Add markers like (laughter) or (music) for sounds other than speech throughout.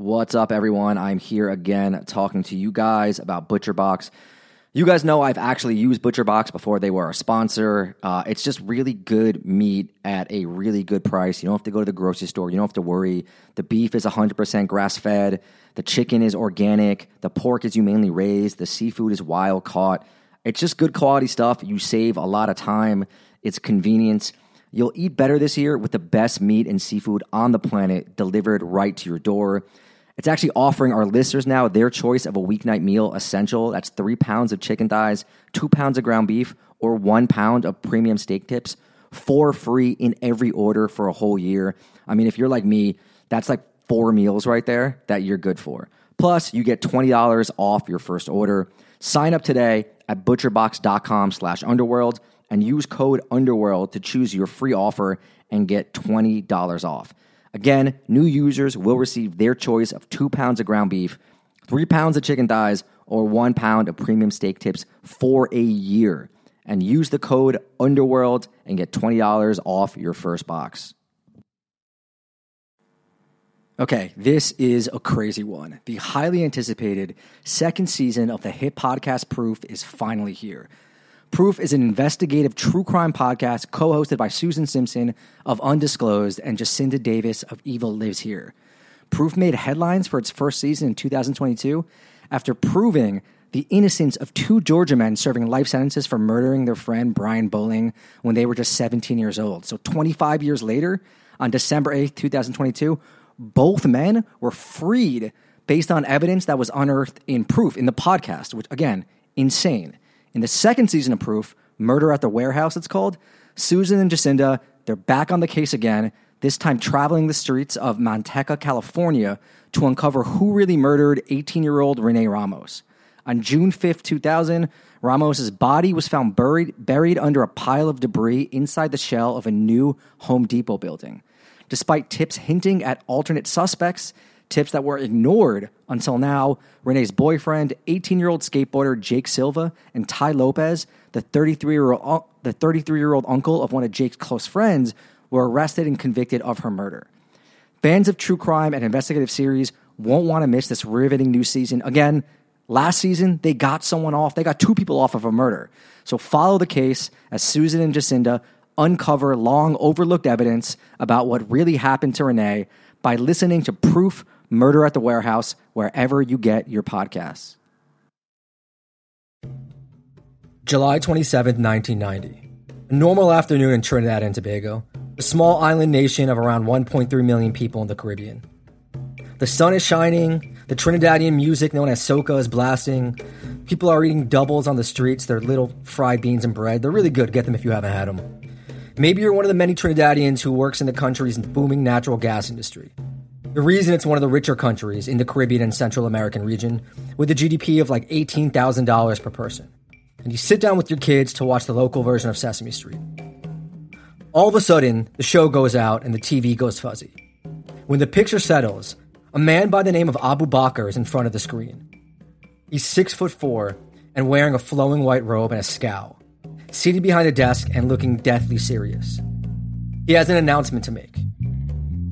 What's up, everyone? I'm here again talking to you guys about ButcherBox. You guys know I've actually used ButcherBox before they were a sponsor. Uh, it's just really good meat at a really good price. You don't have to go to the grocery store. You don't have to worry. The beef is 100% grass fed. The chicken is organic. The pork is humanely raised. The seafood is wild caught. It's just good quality stuff. You save a lot of time. It's convenience. You'll eat better this year with the best meat and seafood on the planet delivered right to your door. It's actually offering our listeners now their choice of a weeknight meal essential. That's three pounds of chicken thighs, two pounds of ground beef, or one pound of premium steak tips for free in every order for a whole year. I mean, if you're like me, that's like four meals right there that you're good for. Plus, you get $20 off your first order. Sign up today at butcherbox.com slash underworld and use code underworld to choose your free offer and get $20 off. Again, new users will receive their choice of two pounds of ground beef, three pounds of chicken thighs, or one pound of premium steak tips for a year. And use the code underworld and get $20 off your first box. Okay, this is a crazy one. The highly anticipated second season of the hit podcast Proof is finally here. Proof is an investigative true crime podcast co hosted by Susan Simpson of Undisclosed and Jacinda Davis of Evil Lives Here. Proof made headlines for its first season in 2022 after proving the innocence of two Georgia men serving life sentences for murdering their friend Brian Bowling when they were just 17 years old. So 25 years later, on December 8th, 2022, both men were freed based on evidence that was unearthed in Proof in the podcast, which, again, insane. In the second season of Proof, Murder at the Warehouse, it's called, Susan and Jacinda, they're back on the case again, this time traveling the streets of Manteca, California to uncover who really murdered 18 year old Renee Ramos. On June 5th, 2000, Ramos's body was found buried, buried under a pile of debris inside the shell of a new Home Depot building. Despite tips hinting at alternate suspects, tips that were ignored until now, Renee's boyfriend, 18 year old skateboarder Jake Silva, and Ty Lopez, the 33 year old the 33 year old uncle of one of Jake's close friends, were arrested and convicted of her murder. Fans of true crime and investigative series won't want to miss this riveting new season. Again, last season they got someone off. They got two people off of a murder. So follow the case as Susan and Jacinda uncover long overlooked evidence about what really happened to Renee by listening to Proof Murder at the Warehouse wherever you get your podcasts. July 27th, 1990. A normal afternoon in Trinidad and Tobago, a small island nation of around 1.3 million people in the Caribbean. The sun is shining, the Trinidadian music known as soca is blasting. People are eating doubles on the streets, they're little fried beans and bread. They're really good, get them if you haven't had them. Maybe you're one of the many Trinidadians who works in the country's booming natural gas industry. The reason it's one of the richer countries in the Caribbean and Central American region, with a GDP of like $18,000 per person. And you sit down with your kids to watch the local version of Sesame Street. All of a sudden, the show goes out and the TV goes fuzzy. When the picture settles, a man by the name of Abu Bakr is in front of the screen. He's six foot four and wearing a flowing white robe and a scowl, seated behind a desk and looking deathly serious. He has an announcement to make.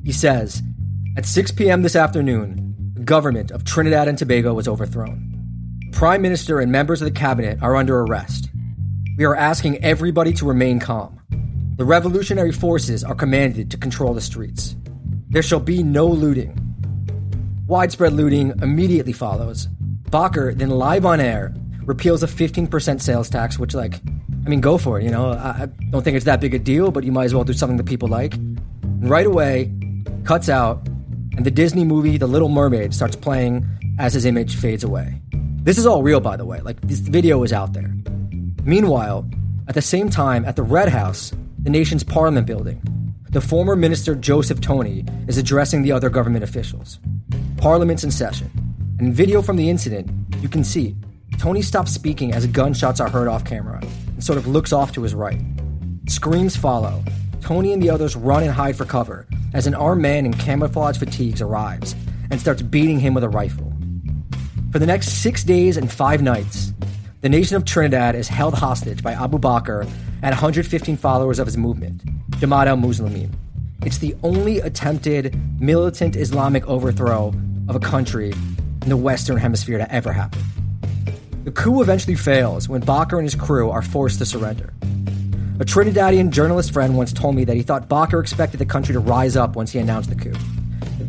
He says, at 6 p.m. this afternoon, the government of Trinidad and Tobago was overthrown. Prime Minister and members of the cabinet are under arrest. We are asking everybody to remain calm. The revolutionary forces are commanded to control the streets. There shall be no looting. Widespread looting immediately follows. Bakr then live on air repeals a 15% sales tax, which, like, I mean, go for it. You know, I, I don't think it's that big a deal, but you might as well do something that people like. And right away, cuts out and the Disney movie The Little Mermaid starts playing as his image fades away. This is all real, by the way. Like, this video is out there. Meanwhile, at the same time, at the Red House, the nation's parliament building, the former minister Joseph Toney is addressing the other government officials. Parliament's in session. In video from the incident, you can see Toney stops speaking as gunshots are heard off camera and sort of looks off to his right. Screams follow. Toney and the others run and hide for cover as an armed man in camouflage fatigues arrives and starts beating him with a rifle. For the next six days and five nights, the nation of Trinidad is held hostage by Abu Bakr and 115 followers of his movement, Jamaat al Muslimin. It's the only attempted militant Islamic overthrow of a country in the Western Hemisphere to ever happen. The coup eventually fails when Bakr and his crew are forced to surrender. A Trinidadian journalist friend once told me that he thought Bakr expected the country to rise up once he announced the coup.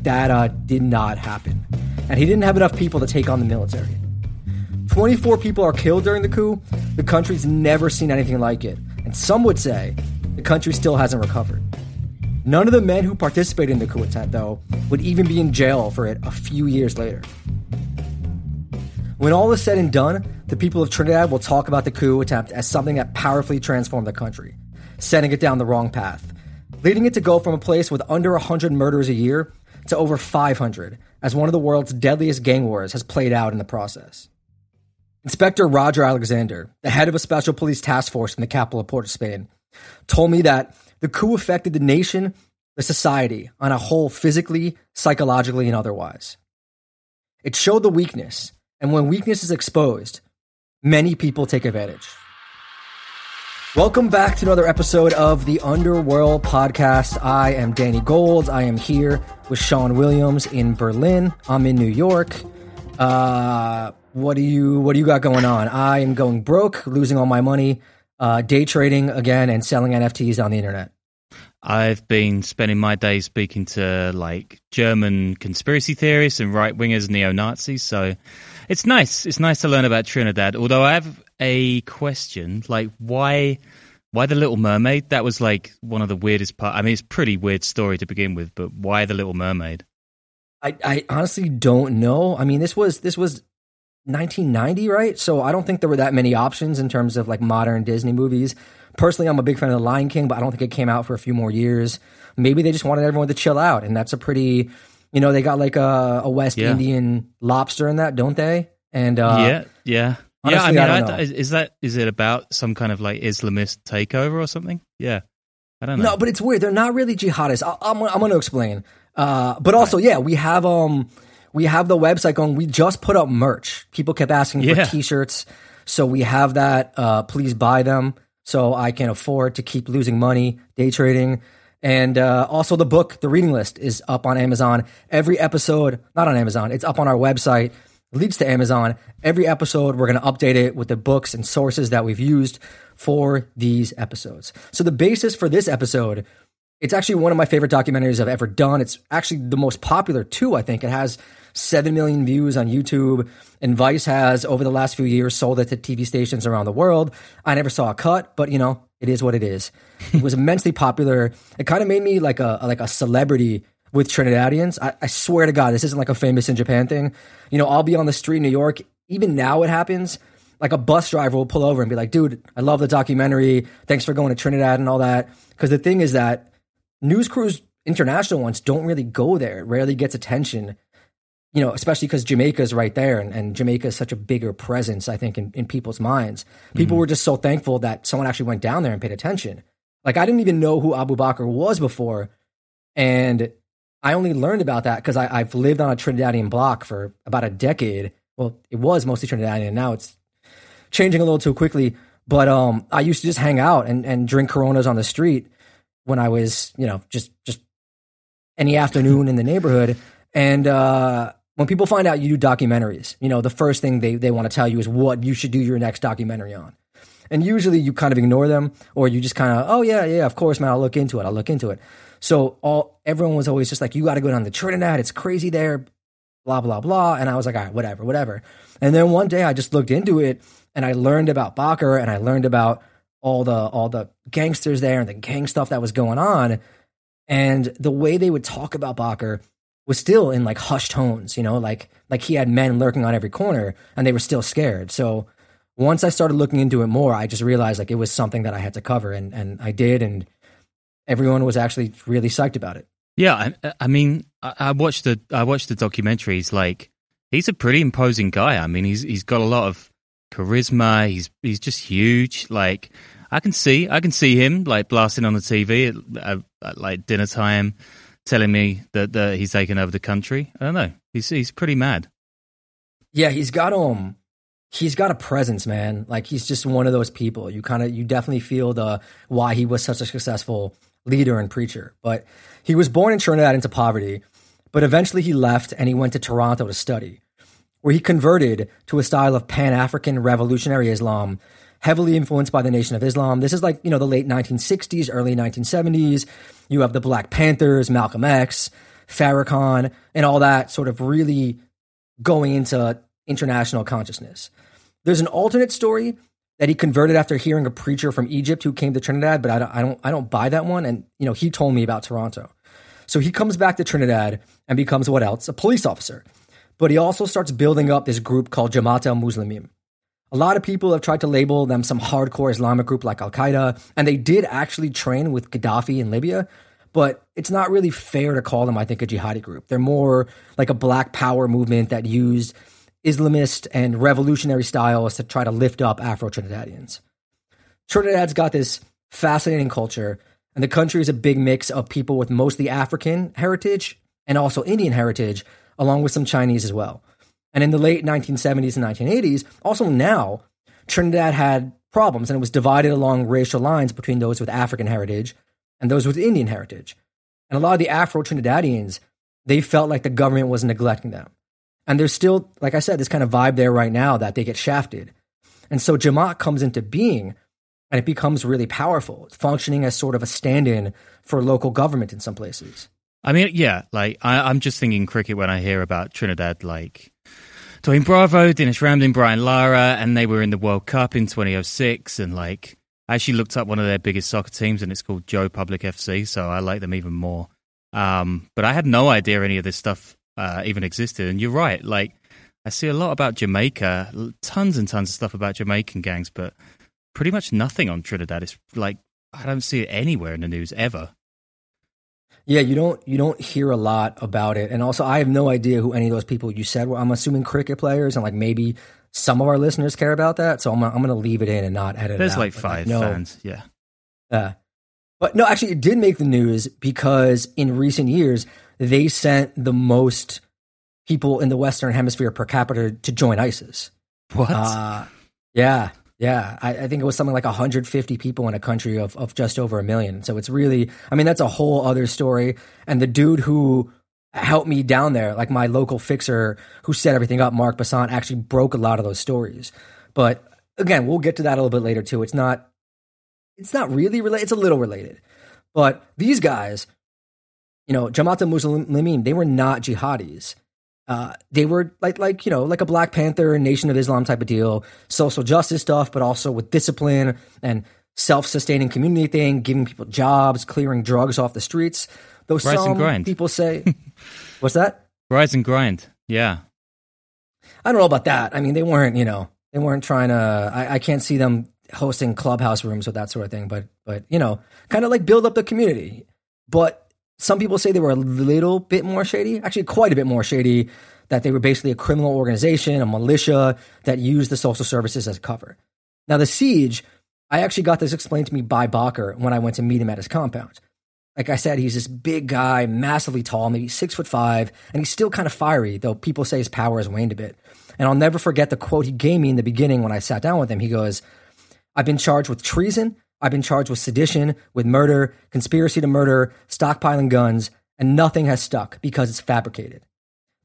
That uh, did not happen, and he didn't have enough people to take on the military. 24 people are killed during the coup. The country's never seen anything like it, and some would say the country still hasn't recovered. None of the men who participated in the coup attempt, though, would even be in jail for it a few years later. When all is said and done, the people of Trinidad will talk about the coup attempt as something that powerfully transformed the country, sending it down the wrong path, leading it to go from a place with under 100 murders a year to over 500, as one of the world's deadliest gang wars has played out in the process. Inspector Roger Alexander, the head of a special police task force in the capital of Port of Spain, told me that the coup affected the nation, the society on a whole, physically, psychologically, and otherwise. It showed the weakness, and when weakness is exposed, many people take advantage. Welcome back to another episode of the Underworld Podcast. I am Danny Gold. I am here with Sean Williams in Berlin. I'm in New York. Uh, what do you What do you got going on? I am going broke, losing all my money uh, day trading again and selling NFTs on the internet? I've been spending my days speaking to like German conspiracy theorists and right wingers, neo Nazis. So it's nice. It's nice to learn about Trinidad. Although I have a question, like why, why the Little Mermaid? That was like one of the weirdest part. I mean, it's pretty weird story to begin with, but why the Little Mermaid? I, I honestly don't know. I mean, this was this was 1990, right? So I don't think there were that many options in terms of like modern Disney movies. Personally, I'm a big fan of The Lion King, but I don't think it came out for a few more years. Maybe they just wanted everyone to chill out, and that's a pretty, you know, they got like a, a West yeah. Indian lobster in that, don't they? And uh, yeah, yeah, honestly, yeah. I mean, I I, is that is it about some kind of like Islamist takeover or something? Yeah, I don't know. No, but it's weird. They're not really jihadists. I, am I'm, I'm going to explain. Uh, but also, right. yeah, we have um we have the website going. We just put up merch. People kept asking yeah. for t-shirts. So we have that. Uh, please buy them so I can afford to keep losing money day trading. And uh, also, the book, The Reading List, is up on Amazon. Every episode, not on Amazon, it's up on our website, leads to Amazon. Every episode, we're going to update it with the books and sources that we've used for these episodes. So, the basis for this episode, it's actually one of my favorite documentaries I've ever done. It's actually the most popular, too, I think. It has 7 million views on YouTube. And Vice has, over the last few years, sold it to TV stations around the world. I never saw a cut, but you know, it is what it is. It was immensely popular. It kind of made me like a like a celebrity with Trinidadians. I, I, swear to God, this isn't like a famous in Japan thing. You know, I'll be on the street in New York. Even now, it happens. Like a bus driver will pull over and be like, "Dude, I love the documentary. Thanks for going to Trinidad and all that." Because the thing is that news crews, international ones, don't really go there. It rarely gets attention you know, especially because Jamaica's right there and, and Jamaica is such a bigger presence, I think, in, in people's minds. People mm-hmm. were just so thankful that someone actually went down there and paid attention. Like, I didn't even know who Abu Bakr was before. And I only learned about that because I've lived on a Trinidadian block for about a decade. Well, it was mostly Trinidadian. Now it's changing a little too quickly. But um, I used to just hang out and, and drink Coronas on the street when I was, you know, just just any afternoon in the neighborhood. And uh, when people find out you do documentaries, you know, the first thing they, they want to tell you is what you should do your next documentary on. And usually you kind of ignore them or you just kind of, oh yeah, yeah, of course, man, I'll look into it. I'll look into it. So all everyone was always just like, you got to go down to Trinidad. It's crazy there, blah, blah, blah. And I was like, all right, whatever, whatever. And then one day I just looked into it and I learned about Bakr and I learned about all the all the gangsters there and the gang stuff that was going on. And the way they would talk about Bakr was still in like hushed tones, you know, like like he had men lurking on every corner and they were still scared. So once I started looking into it more, I just realized like it was something that I had to cover and and I did and everyone was actually really psyched about it. Yeah, I, I mean, I, watched the I watched the documentaries. Like, he's a pretty imposing guy. I mean, he's he's got a lot of charisma. He's he's just huge. Like, I can see I can see him like blasting on the TV at, at, at like dinner time telling me that, that he's taken over the country. I don't know. He's he's pretty mad. Yeah, he's got um he's got a presence, man. Like he's just one of those people. You kind of you definitely feel the why he was such a successful leader and preacher. But he was born in Trinidad into poverty. but eventually he left and he went to Toronto to study, where he converted to a style of Pan African revolutionary Islam, heavily influenced by the Nation of Islam. This is like, you know, the late 1960s, early 1970s. You have the Black Panthers, Malcolm X, Farrakhan, and all that sort of really going into international consciousness. There's an alternate story that he converted after hearing a preacher from Egypt who came to Trinidad, but I don't, I don't, I don't buy that one. And you know, he told me about Toronto. So he comes back to Trinidad and becomes what else? A police officer. But he also starts building up this group called Jamaat al Muslimin. A lot of people have tried to label them some hardcore Islamic group like Al Qaeda, and they did actually train with Gaddafi in Libya, but it's not really fair to call them, I think, a jihadi group. They're more like a black power movement that used Islamist and revolutionary styles to try to lift up Afro Trinidadians. Trinidad's got this fascinating culture, and the country is a big mix of people with mostly African heritage and also Indian heritage, along with some Chinese as well. And in the late 1970s and 1980s, also now, Trinidad had problems and it was divided along racial lines between those with African heritage and those with Indian heritage. And a lot of the Afro Trinidadians, they felt like the government was neglecting them. And there's still, like I said, this kind of vibe there right now that they get shafted. And so Jamaat comes into being and it becomes really powerful, functioning as sort of a stand in for local government in some places. I mean, yeah, like I, am just thinking cricket when I hear about Trinidad, like Dwayne Bravo, Denesh Ramdin, Brian Lara, and they were in the World Cup in 2006. And like, I actually looked up one of their biggest soccer teams, and it's called Joe Public FC, so I like them even more. Um, but I had no idea any of this stuff uh, even existed. And you're right, like I see a lot about Jamaica, tons and tons of stuff about Jamaican gangs, but pretty much nothing on Trinidad. It's like I don't see it anywhere in the news ever. Yeah, you don't you don't hear a lot about it, and also I have no idea who any of those people you said were. I'm assuming cricket players, and like maybe some of our listeners care about that. So I'm gonna, I'm going to leave it in and not edit. There's it out, like five no, fans, yeah. Uh, but no, actually, it did make the news because in recent years they sent the most people in the Western Hemisphere per capita to join ISIS. What? Uh, yeah, yeah, I, I, think it was something like 150 people in a country of, of just over a million. So it's really, I mean, that's a whole other story. And the dude who helped me down there, like my local fixer who set everything up, Mark Bassant, actually broke a lot of those stories. But again, we'll get to that a little bit later too. It's not, it's not really related. It's a little related. But these guys, you know, Jamaat al-Muslimin, they were not jihadis. Uh, they were like like you know like a Black Panther Nation of Islam type of deal, social justice stuff, but also with discipline and self-sustaining community thing, giving people jobs, clearing drugs off the streets. Those Rise some and grind. people say, (laughs) what's that? Rise and grind. Yeah. I don't know about that. I mean, they weren't you know they weren't trying to. I, I can't see them hosting clubhouse rooms with that sort of thing, but but you know, kind of like build up the community. But some people say they were a little bit more shady, actually, quite a bit more shady, that they were basically a criminal organization, a militia that used the social services as cover. Now, the siege, I actually got this explained to me by Bakr when I went to meet him at his compound. Like I said, he's this big guy, massively tall, maybe six foot five, and he's still kind of fiery, though people say his power has waned a bit. And I'll never forget the quote he gave me in the beginning when I sat down with him. He goes, I've been charged with treason I've been charged with sedition, with murder, conspiracy to murder, stockpiling guns, and nothing has stuck because it's fabricated.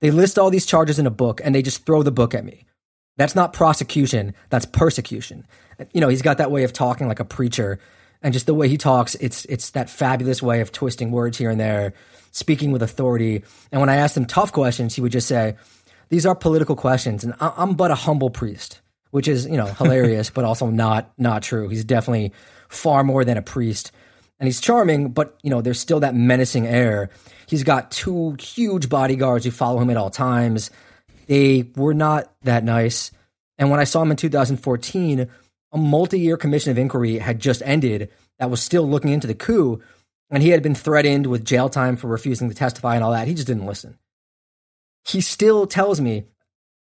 They list all these charges in a book and they just throw the book at me. That's not prosecution, that's persecution. You know, he's got that way of talking like a preacher and just the way he talks, it's it's that fabulous way of twisting words here and there, speaking with authority. And when I asked him tough questions, he would just say, "These are political questions, and I'm but a humble priest," which is you know hilarious, (laughs) but also not not true. He's definitely far more than a priest. And he's charming, but you know, there's still that menacing air. He's got two huge bodyguards who follow him at all times. They were not that nice. And when I saw him in 2014, a multi-year commission of inquiry had just ended that was still looking into the coup, and he had been threatened with jail time for refusing to testify and all that. He just didn't listen. He still tells me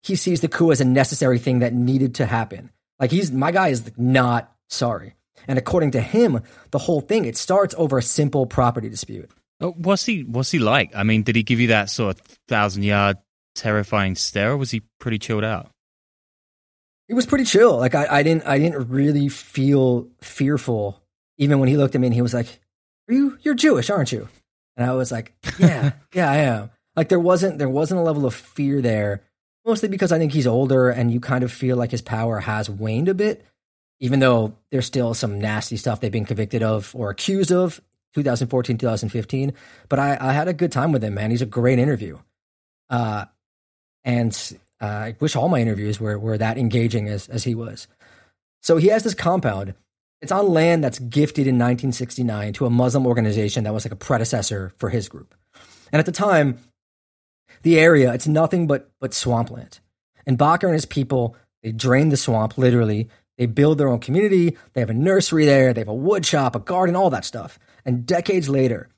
he sees the coup as a necessary thing that needed to happen. Like he's my guy is not sorry. And according to him, the whole thing it starts over a simple property dispute. Oh, what's he what's he like? I mean, did he give you that sort of thousand yard terrifying stare, or was he pretty chilled out? He was pretty chill. Like I, I didn't I didn't really feel fearful even when he looked at me and he was like, Are you you're Jewish, aren't you? And I was like, Yeah, (laughs) yeah, I am. Like there wasn't there wasn't a level of fear there, mostly because I think he's older and you kind of feel like his power has waned a bit, even though there's still some nasty stuff they've been convicted of or accused of 2014, 2015. But I, I had a good time with him, man. He's a great interview. Uh, and uh, I wish all my interviews were, were that engaging as, as he was. So he has this compound. It's on land that's gifted in 1969 to a Muslim organization that was like a predecessor for his group. And at the time, the area, it's nothing but, but swampland. And Bakr and his people, they drain the swamp, literally. They build their own community. They have a nursery there. They have a wood shop, a garden, all that stuff. And decades later,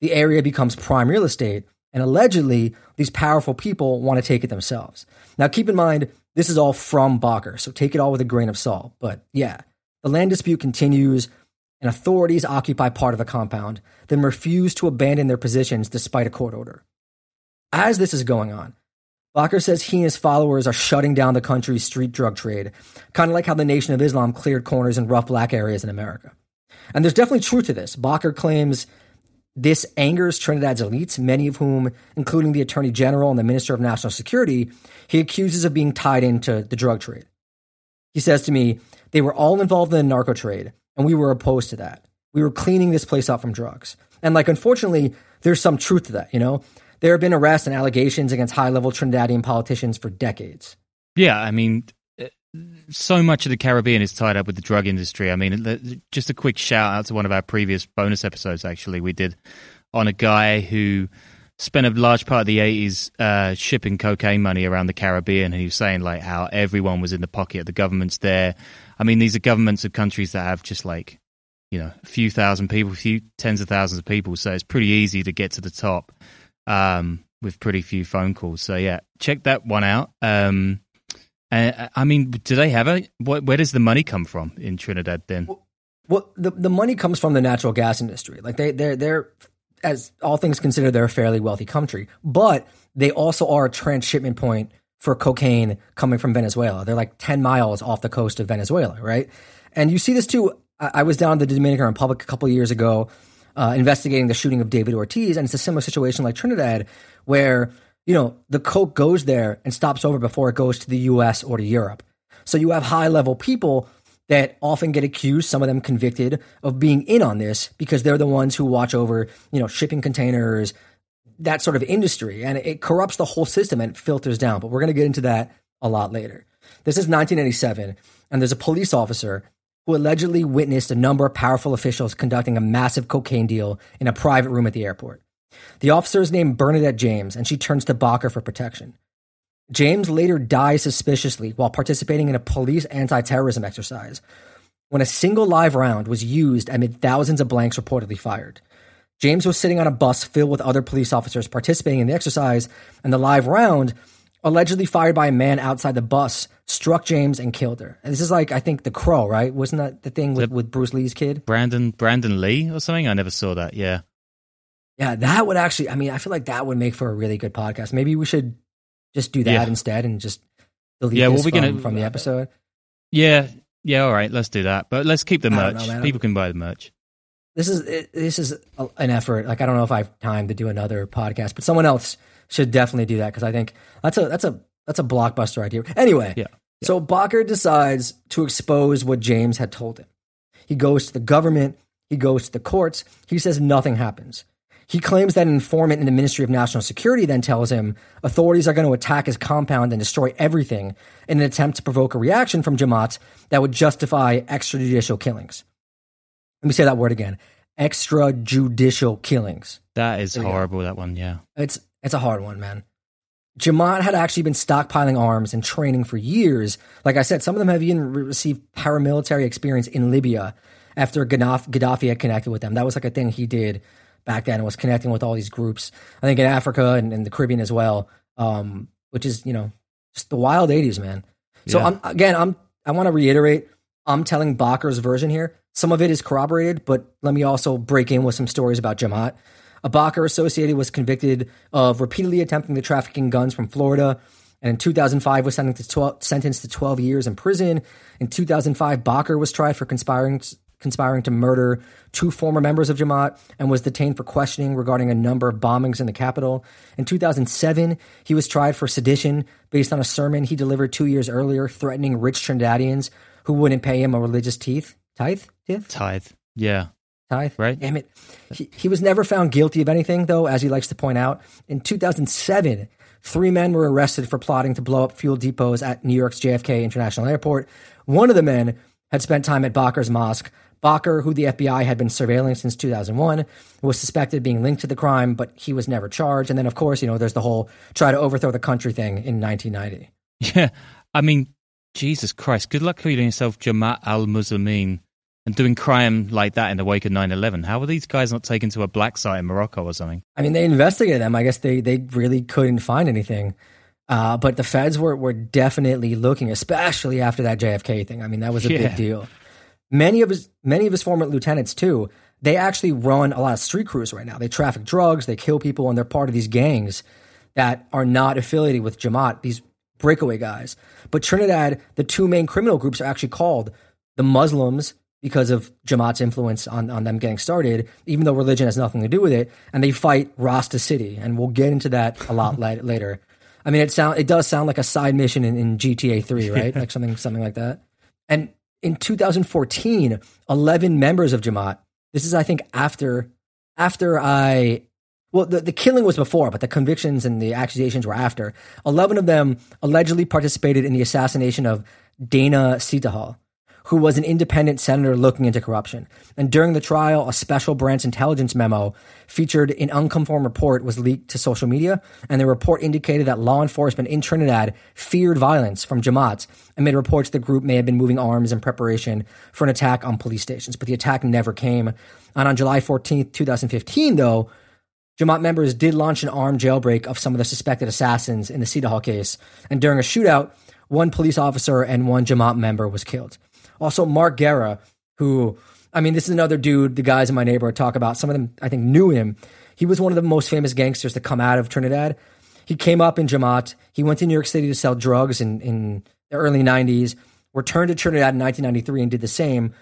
the area becomes prime real estate. And allegedly, these powerful people want to take it themselves. Now, keep in mind, this is all from Bakr, so take it all with a grain of salt. But yeah, the land dispute continues, and authorities occupy part of the compound, then refuse to abandon their positions despite a court order. As this is going on, Bakr says he and his followers are shutting down the country's street drug trade, kind of like how the Nation of Islam cleared corners in rough black areas in America. And there's definitely truth to this. Bakr claims this angers Trinidad's elites, many of whom, including the Attorney General and the Minister of National Security, he accuses of being tied into the drug trade. He says to me, they were all involved in the narco trade, and we were opposed to that. We were cleaning this place up from drugs. And like, unfortunately, there's some truth to that, you know? There have been arrests and allegations against high level Trinidadian politicians for decades. Yeah, I mean, so much of the Caribbean is tied up with the drug industry. I mean, just a quick shout out to one of our previous bonus episodes, actually, we did on a guy who spent a large part of the 80s uh, shipping cocaine money around the Caribbean. And he was saying, like, how everyone was in the pocket, of the government's there. I mean, these are governments of countries that have just like, you know, a few thousand people, a few tens of thousands of people. So it's pretty easy to get to the top um, with pretty few phone calls. So yeah, check that one out. Um, uh, I mean, do they have a? What, where does the money come from in Trinidad then? Well, the the money comes from the natural gas industry. Like they they're they're as all things considered, they're a fairly wealthy country, but they also are a transshipment point for cocaine coming from Venezuela. They're like ten miles off the coast of Venezuela, right? And you see this too. I, I was down in the Dominican Republic a couple years ago, uh, investigating the shooting of David Ortiz, and it's a similar situation like Trinidad, where you know, the coke goes there and stops over before it goes to the US or to Europe. So you have high level people that often get accused, some of them convicted, of being in on this because they're the ones who watch over, you know, shipping containers, that sort of industry. And it corrupts the whole system and filters down. But we're going to get into that a lot later. This is 1987, and there's a police officer who allegedly witnessed a number of powerful officials conducting a massive cocaine deal in a private room at the airport. The officer is named Bernadette James, and she turns to Bakr for protection. James later dies suspiciously while participating in a police anti terrorism exercise when a single live round was used amid thousands of blanks reportedly fired. James was sitting on a bus filled with other police officers participating in the exercise, and the live round, allegedly fired by a man outside the bus, struck James and killed her. And this is like I think the Crow, right? Wasn't that the thing with, with Bruce Lee's kid? Brandon Brandon Lee or something? I never saw that. Yeah. Yeah, that would actually. I mean, I feel like that would make for a really good podcast. Maybe we should just do that yeah. instead and just delete yeah, this well, from, gonna, from the uh, episode. Yeah, yeah. All right, let's do that. But let's keep the merch. Know, People can buy the merch. This is this is an effort. Like I don't know if I have time to do another podcast, but someone else should definitely do that because I think that's a that's a that's a blockbuster idea. Anyway, yeah. yeah. So Bakr decides to expose what James had told him. He goes to the government. He goes to the courts. He says nothing happens. He claims that an informant in the Ministry of National Security then tells him authorities are going to attack his compound and destroy everything in an attempt to provoke a reaction from Jamaat that would justify extrajudicial killings. Let me say that word again extrajudicial killings. That is horrible, that one, yeah. It's, it's a hard one, man. Jamaat had actually been stockpiling arms and training for years. Like I said, some of them have even received paramilitary experience in Libya after Gaddafi had connected with them. That was like a thing he did back then and was connecting with all these groups. I think in Africa and, and the Caribbean as well, um, which is you know just the wild '80s, man. So yeah. I'm again, I'm I want to reiterate, I'm telling Bakr's version here. Some of it is corroborated, but let me also break in with some stories about Jamaat. A Bakr associated was convicted of repeatedly attempting to trafficking guns from Florida. And in 2005 was sentenced to 12, sentenced to 12 years in prison. In 2005, Bakr was tried for conspiring conspiring to murder two former members of Jamaat and was detained for questioning regarding a number of bombings in the capital. In 2007, he was tried for sedition based on a sermon he delivered two years earlier, threatening rich Trinidadians who wouldn't pay him a religious teeth, tithe, tithe, Tithe. Yeah. Tithe. Right. Damn it. He, he was never found guilty of anything, though, as he likes to point out. In 2007, three men were arrested for plotting to blow up fuel depots at New York's JFK International Airport. One of the men had spent time at Bakr's mosque. Bakr, who the FBI had been surveilling since 2001, was suspected of being linked to the crime, but he was never charged. And then, of course, you know, there's the whole try to overthrow the country thing in 1990. (laughs) Yeah. I mean, Jesus Christ. Good luck calling yourself Jamaat al Muslimin and doing crime like that in the wake of 9 11. How were these guys not taken to a black site in Morocco or something? I mean, they investigated them. I guess they, they really couldn't find anything. Uh, but the feds were, were definitely looking, especially after that JFK thing. I mean, that was a Yeah. big deal. Many of his many of his former lieutenants too. They actually run a lot of street crews right now. They traffic drugs, they kill people, and they're part of these gangs that are not affiliated with Jamaat. These breakaway guys. But Trinidad, the two main criminal groups are actually called the Muslims because of Jamaat's influence on, on them getting started, even though religion has nothing to do with it. And they fight Rasta City, and we'll get into that a lot (laughs) later. I mean, it sound it does sound like a side mission in, in GTA Three, right? Like something something like that. And in 2014, 11 members of Jamaat. This is, I think, after after I. Well, the, the killing was before, but the convictions and the accusations were after. 11 of them allegedly participated in the assassination of Dana Seetahal, who was an independent senator looking into corruption. And during the trial, a special branch intelligence memo featured an unconformed report was leaked to social media, and the report indicated that law enforcement in Trinidad feared violence from Jamaat amid reports the group may have been moving arms in preparation for an attack on police stations. But the attack never came. And on July 14th, 2015, though, Jamaat members did launch an armed jailbreak of some of the suspected assassins in the Seetahal case. And during a shootout, one police officer and one Jamaat member was killed. Also, Mark Guerra, who, I mean, this is another dude the guys in my neighborhood talk about. Some of them, I think, knew him. He was one of the most famous gangsters to come out of Trinidad. He came up in Jamaat. He went to New York City to sell drugs in, in the early 90s, returned to Trinidad in 1993 and did the same.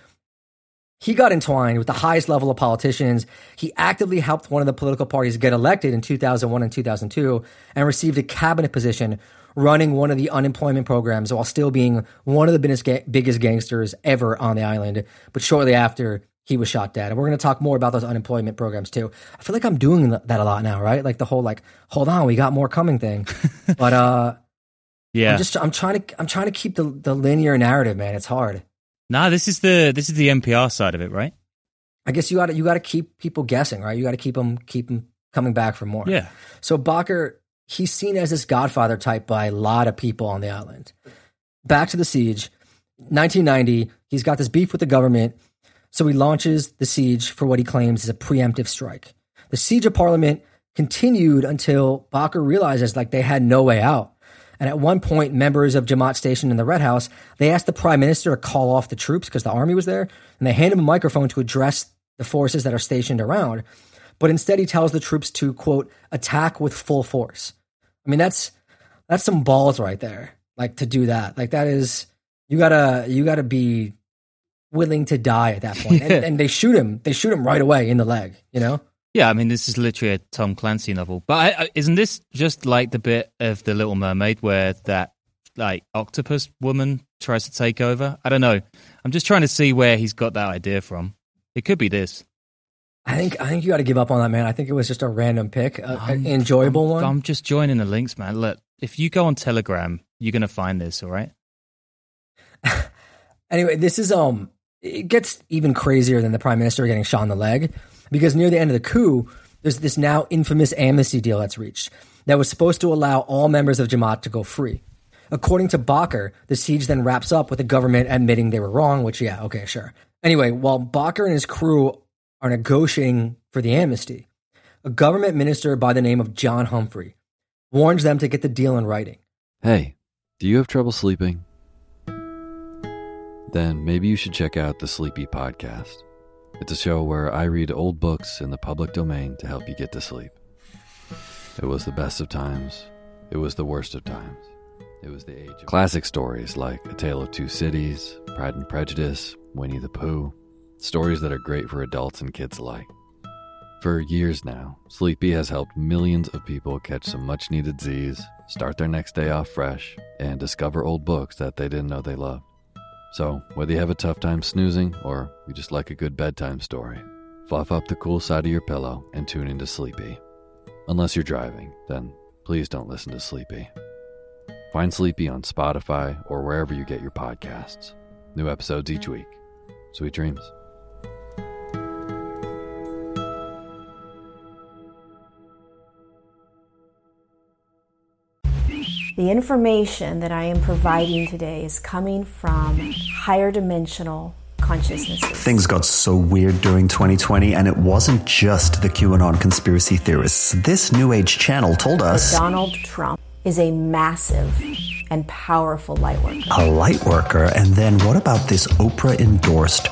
He got entwined with the highest level of politicians. He actively helped one of the political parties get elected in 2001 and 2002 and received a cabinet position running one of the unemployment programs while still being one of the biggest, ga- biggest gangsters ever on the island. But shortly after, he was shot dead. And we're going to talk more about those unemployment programs too. I feel like I'm doing that a lot now, right? Like the whole like, hold on, we got more coming thing. (laughs) but uh, Yeah. I'm just I'm trying to I'm trying to keep the the linear narrative, man. It's hard. nah, this is the this is the NPR side of it, right? I guess you got to you got to keep people guessing, right? You got to keep them keep them coming back for more. Yeah. So Bakr, he's seen as this Godfather type by a lot of people on the island. Back to the siege, 1990. He's got this beef with the government, so he launches the siege for what he claims is a preemptive strike. The siege of Parliament continued until Bakr realizes like they had no way out. And at one point, members of Jamaat stationed in the Red House, they asked the prime minister to call off the troops because the army was there, and they hand him a microphone to address the forces that are stationed around. But instead, he tells the troops to quote attack with full force. I mean, that's that's some balls right there. Like to do that, like that is you gotta you gotta be willing to die at that point. And, and they shoot him. They shoot him right away in the leg. You know. Yeah, I mean, this is literally a Tom Clancy novel. But I, I, isn't this just like the bit of The Little Mermaid where that like octopus woman tries to take over? I don't know. I'm just trying to see where he's got that idea from. It could be this. I think I think you got to give up on that, man. I think it was just a random pick, a, an enjoyable I'm, one. I'm just joining the links, man. Look, if you go on Telegram, you're gonna find this. All right. (laughs) Anyway, this is um it gets even crazier than the prime minister getting shot in the leg because near the end of the coup, there's this now infamous amnesty deal that's reached that was supposed to allow all members of Jamaat to go free. According to Bakr, the siege then wraps up with the government admitting they were wrong, which yeah, okay, sure. Anyway, while Bakr and his crew are negotiating for the amnesty, a government minister by the name of John Humphrey warns them to get the deal in writing. Hey, do you have trouble sleeping? Then maybe you should check out the Sleepy Podcast. It's a show where I read old books in the public domain to help you get to sleep. It was the best of times. It was the worst of times. It was the age of classic stories like A Tale of Two Cities, Pride and Prejudice, Winnie the Pooh. Stories that are great for adults and kids alike. For years now, Sleepy has helped millions of people catch some much needed Z's, start their next day off fresh, and discover old books that they didn't know they loved. So, whether you have a tough time snoozing or you just like a good bedtime story, fluff up the cool side of your pillow and tune into Sleepy. Unless you're driving, then please don't listen to Sleepy. Find Sleepy on Spotify or wherever you get your podcasts. New episodes each week. Sweet dreams. The information that I am providing today is coming from higher dimensional consciousness. Things got so weird during 2020, and it wasn't just the QAnon conspiracy theorists. This New Age channel told us that Donald Trump is a massive and powerful light worker. A light worker? And then what about this Oprah endorsed,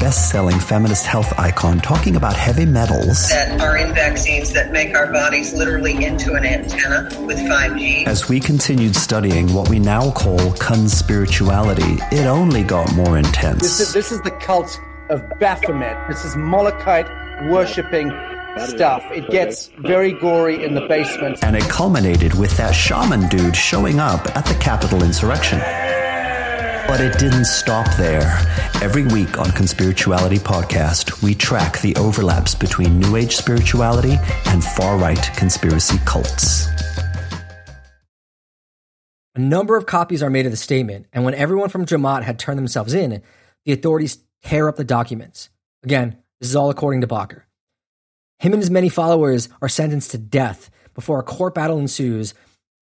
best selling feminist health icon talking about heavy metals? That are in vaccines that make our bodies literally into an antenna with 5G. As we continued studying what we now call conspirituality, it only got more intense. This is, this is the cult of Baphomet. This is Molochite worshipping stuff. It gets very gory in the basement. And it culminated with that shaman dude showing up at the Capitol insurrection. But it didn't stop there. Every week on Conspirituality Podcast, we track the overlaps between New Age spirituality and far right conspiracy cults. A number of copies are made of the statement, and when everyone from Jamaat had turned themselves in, the authorities tear up the documents. Again, this is all according to Bakr. Him and his many followers are sentenced to death before a court battle ensues,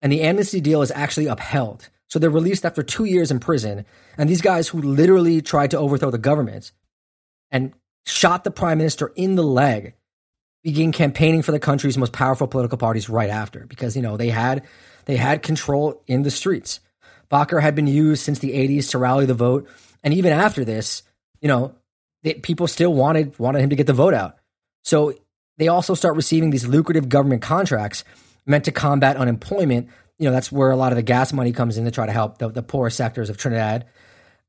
and the amnesty deal is actually upheld. So they're released after two years in prison. And these guys who literally tried to overthrow the government and shot the prime minister in the leg began campaigning for the country's most powerful political parties right after because you know they had they had control in the streets. Bakr had been used since the 80s to rally the vote, and even after this, you know, they, people still wanted wanted him to get the vote out. So they also start receiving these lucrative government contracts meant to combat unemployment. You know, that's where a lot of the gas money comes in to try to help the, the poor sectors of Trinidad.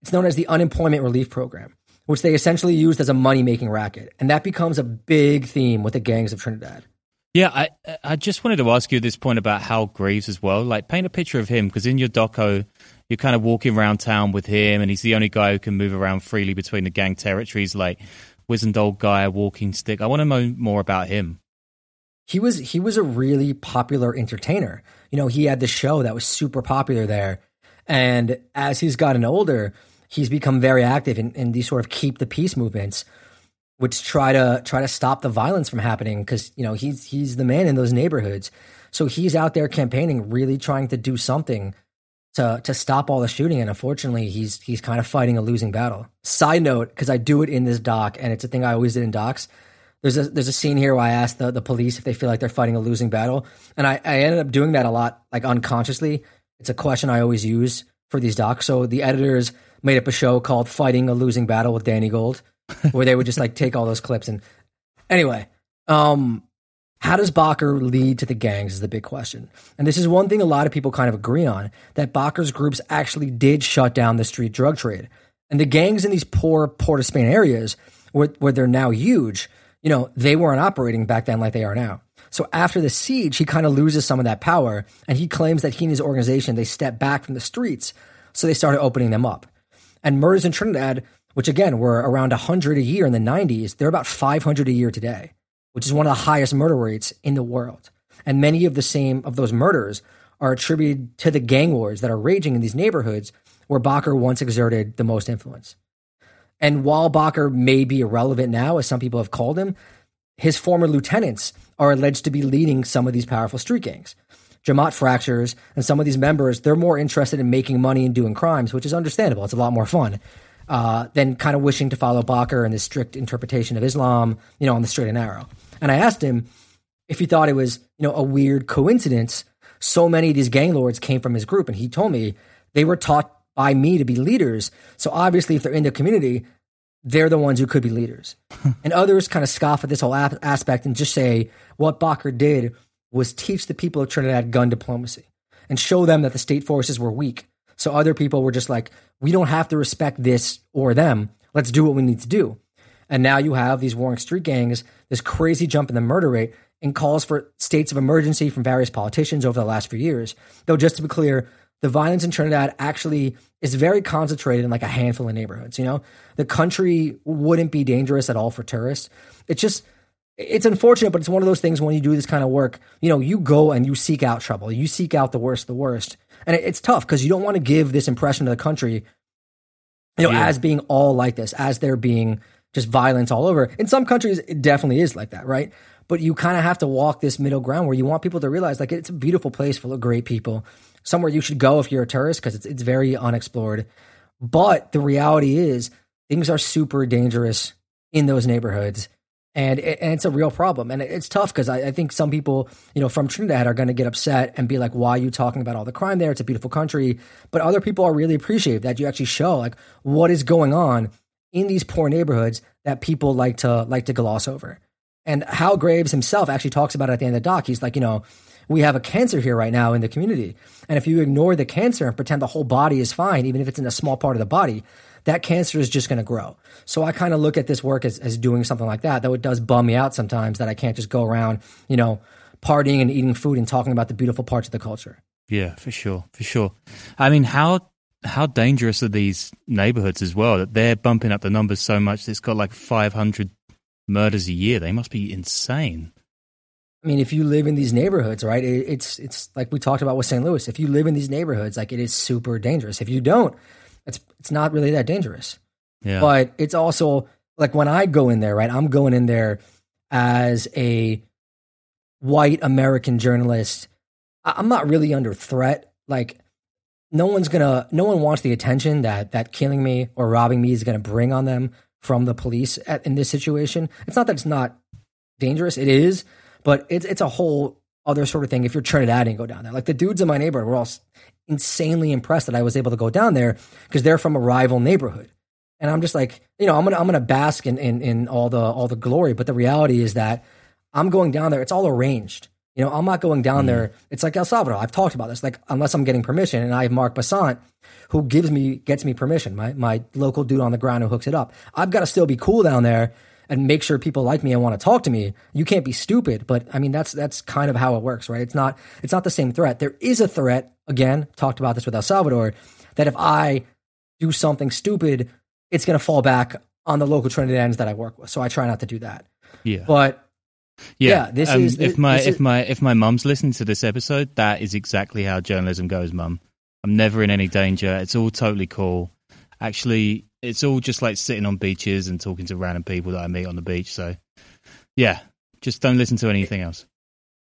It's known as the Unemployment Relief Program, which they essentially used as a money making racket. And that becomes a big theme with the gangs of Trinidad. Yeah, I I just wanted to ask you this point about Hal Greaves as well. Like, paint a picture of him because in your doco, you're kind of walking around town with him, and he's the only guy who can move around freely between the gang territories. Like, wizened old guy, walking stick. I want to know more about him. He was he was a really popular entertainer. You know, he had the show that was super popular there, and as he's gotten older, he's become very active in, in these sort of keep the peace movements, which try to try to stop the violence from happening. Because you know he's he's the man in those neighborhoods, so he's out there campaigning, really trying to do something to to stop all the shooting, and unfortunately, he's he's kind of fighting a losing battle. Side note, because I do it in this doc, and it's a thing I always did in docs. There's a there's a scene here where I ask the, the police if they feel like they're fighting a losing battle, and I, I ended up doing that a lot, like unconsciously. It's a question I always use for these docs. So the editors made up a show called "Fighting a Losing Battle" with Danny Gold, where they would just like (laughs) take all those clips and anyway. Um, how does Bakr lead to the gangs is the big question. And this is one thing a lot of people kind of agree on that Bakr's groups actually did shut down the street drug trade. And the gangs in these poor Port of Spain areas, where, where they're now huge, you know, they weren't operating back then like they are now. So after the siege, he kind of loses some of that power. And he claims that he and his organization, they stepped back from the streets. So they started opening them up. And murders in Trinidad, which again were around 100 a year in the 90s, they're about 500 a year today which is one of the highest murder rates in the world. And many of the same of those murders are attributed to the gang wars that are raging in these neighborhoods where Bakr once exerted the most influence. And while Bakr may be irrelevant now, as some people have called him, his former lieutenants are alleged to be leading some of these powerful street gangs. Jamaat fractures and some of these members, they're more interested in making money and doing crimes, which is understandable. It's a lot more fun uh, than kind of wishing to follow Bakr and this strict interpretation of Islam, you know, on the straight and narrow. And I asked him if he thought it was, you know, a weird coincidence. So many of these gang lords came from his group, and he told me they were taught by me to be leaders. So obviously, if they're in the community, they're the ones who could be leaders. (laughs) and others kind of scoff at this whole ap- aspect and just say what Bakr did was teach the people of Trinidad gun diplomacy and show them that the state forces were weak. So other people were just like, we don't have to respect this or them. Let's do what we need to do. And now you have these warring street gangs, this crazy jump in the murder rate, and calls for states of emergency from various politicians over the last few years. Though, just to be clear, the violence in Trinidad actually is very concentrated in like a handful of neighborhoods. You know, the country wouldn't be dangerous at all for tourists. It's just, it's unfortunate, but it's one of those things when you do this kind of work, you know, you go and you seek out trouble, you seek out the worst, the worst. And it's tough because you don't want to give this impression to the country, you know, Yeah. as being all like this, as there being just violence all over. In some countries, it definitely is like that, right? But you kind of have to walk this middle ground where you want people to realize like it's a beautiful place full of great people, somewhere you should go if you're a tourist because it's it's very unexplored. But the reality is things are super dangerous in those neighborhoods. And, and it's a real problem. And it's tough because I, I think some people, you know, from Trinidad are going to get upset and be like, why are you talking about all the crime there? It's a beautiful country. But other people are really appreciative that you actually show like what is going on in these poor neighborhoods that people like to like to gloss over. And Hal Graves himself actually talks about it at the end of the doc. He's like, you know, we have a cancer here right now in the community. And if you ignore the cancer and pretend the whole body is fine, even if it's in a small part of the body, that cancer is just going to grow. So I kind of look at this work as, as doing something like that, though it does bum me out sometimes that I can't just go around, you know, partying and eating food and talking about the beautiful parts of the culture. Yeah, for sure, for sure. I mean, how how dangerous are these neighborhoods as well? That they're bumping up the numbers so much. that It's got like five hundred murders a year. They must be insane. I mean, if you live in these neighborhoods, right? It, it's it's like we talked about with St. Louis. If you live in these neighborhoods, like it is super dangerous. If you don't, it's it's not really that dangerous. Yeah, But it's also like when I go in there, right? I'm going in there as a white American journalist. I- I'm not really under threat. Like no one's gonna, no one wants the attention that that killing me or robbing me is gonna bring on them from the police at, in this situation. It's not that it's not dangerous. It is, but it's it's a whole other sort of thing. If you're Trinidadian, and go down there. Like the dudes in my neighborhood were all insanely impressed that I was able to go down there because they're from a rival neighborhood. And I'm just like, you know, I'm gonna I'm gonna bask in, in in all the all the glory. But the reality is that I'm going down there. It's all arranged. You know, I'm not going down mm. there. It's like El Salvador. I've talked about this. Like, unless I'm getting permission, and I have Mark Bassant, who gives me gets me permission. My my local dude on the ground who hooks it up. I've got to still be cool down there and make sure people like me and want to talk to me. You can't be stupid, but I mean that's that's kind of how it works, right? It's not it's not the same threat. There is a threat. Again, talked about this with El Salvador. That if I do something stupid, it's going to fall back on the local Trinidadians that I work with. So I try not to do that. yeah, But yeah. yeah, this um, is- if my if is- my if my mum's listening to this episode, that is exactly how journalism goes, mum. I'm never in any danger. It's all totally cool. Actually, it's all just like sitting on beaches and talking to random people that I meet on the beach. So, yeah, just don't listen to anything else.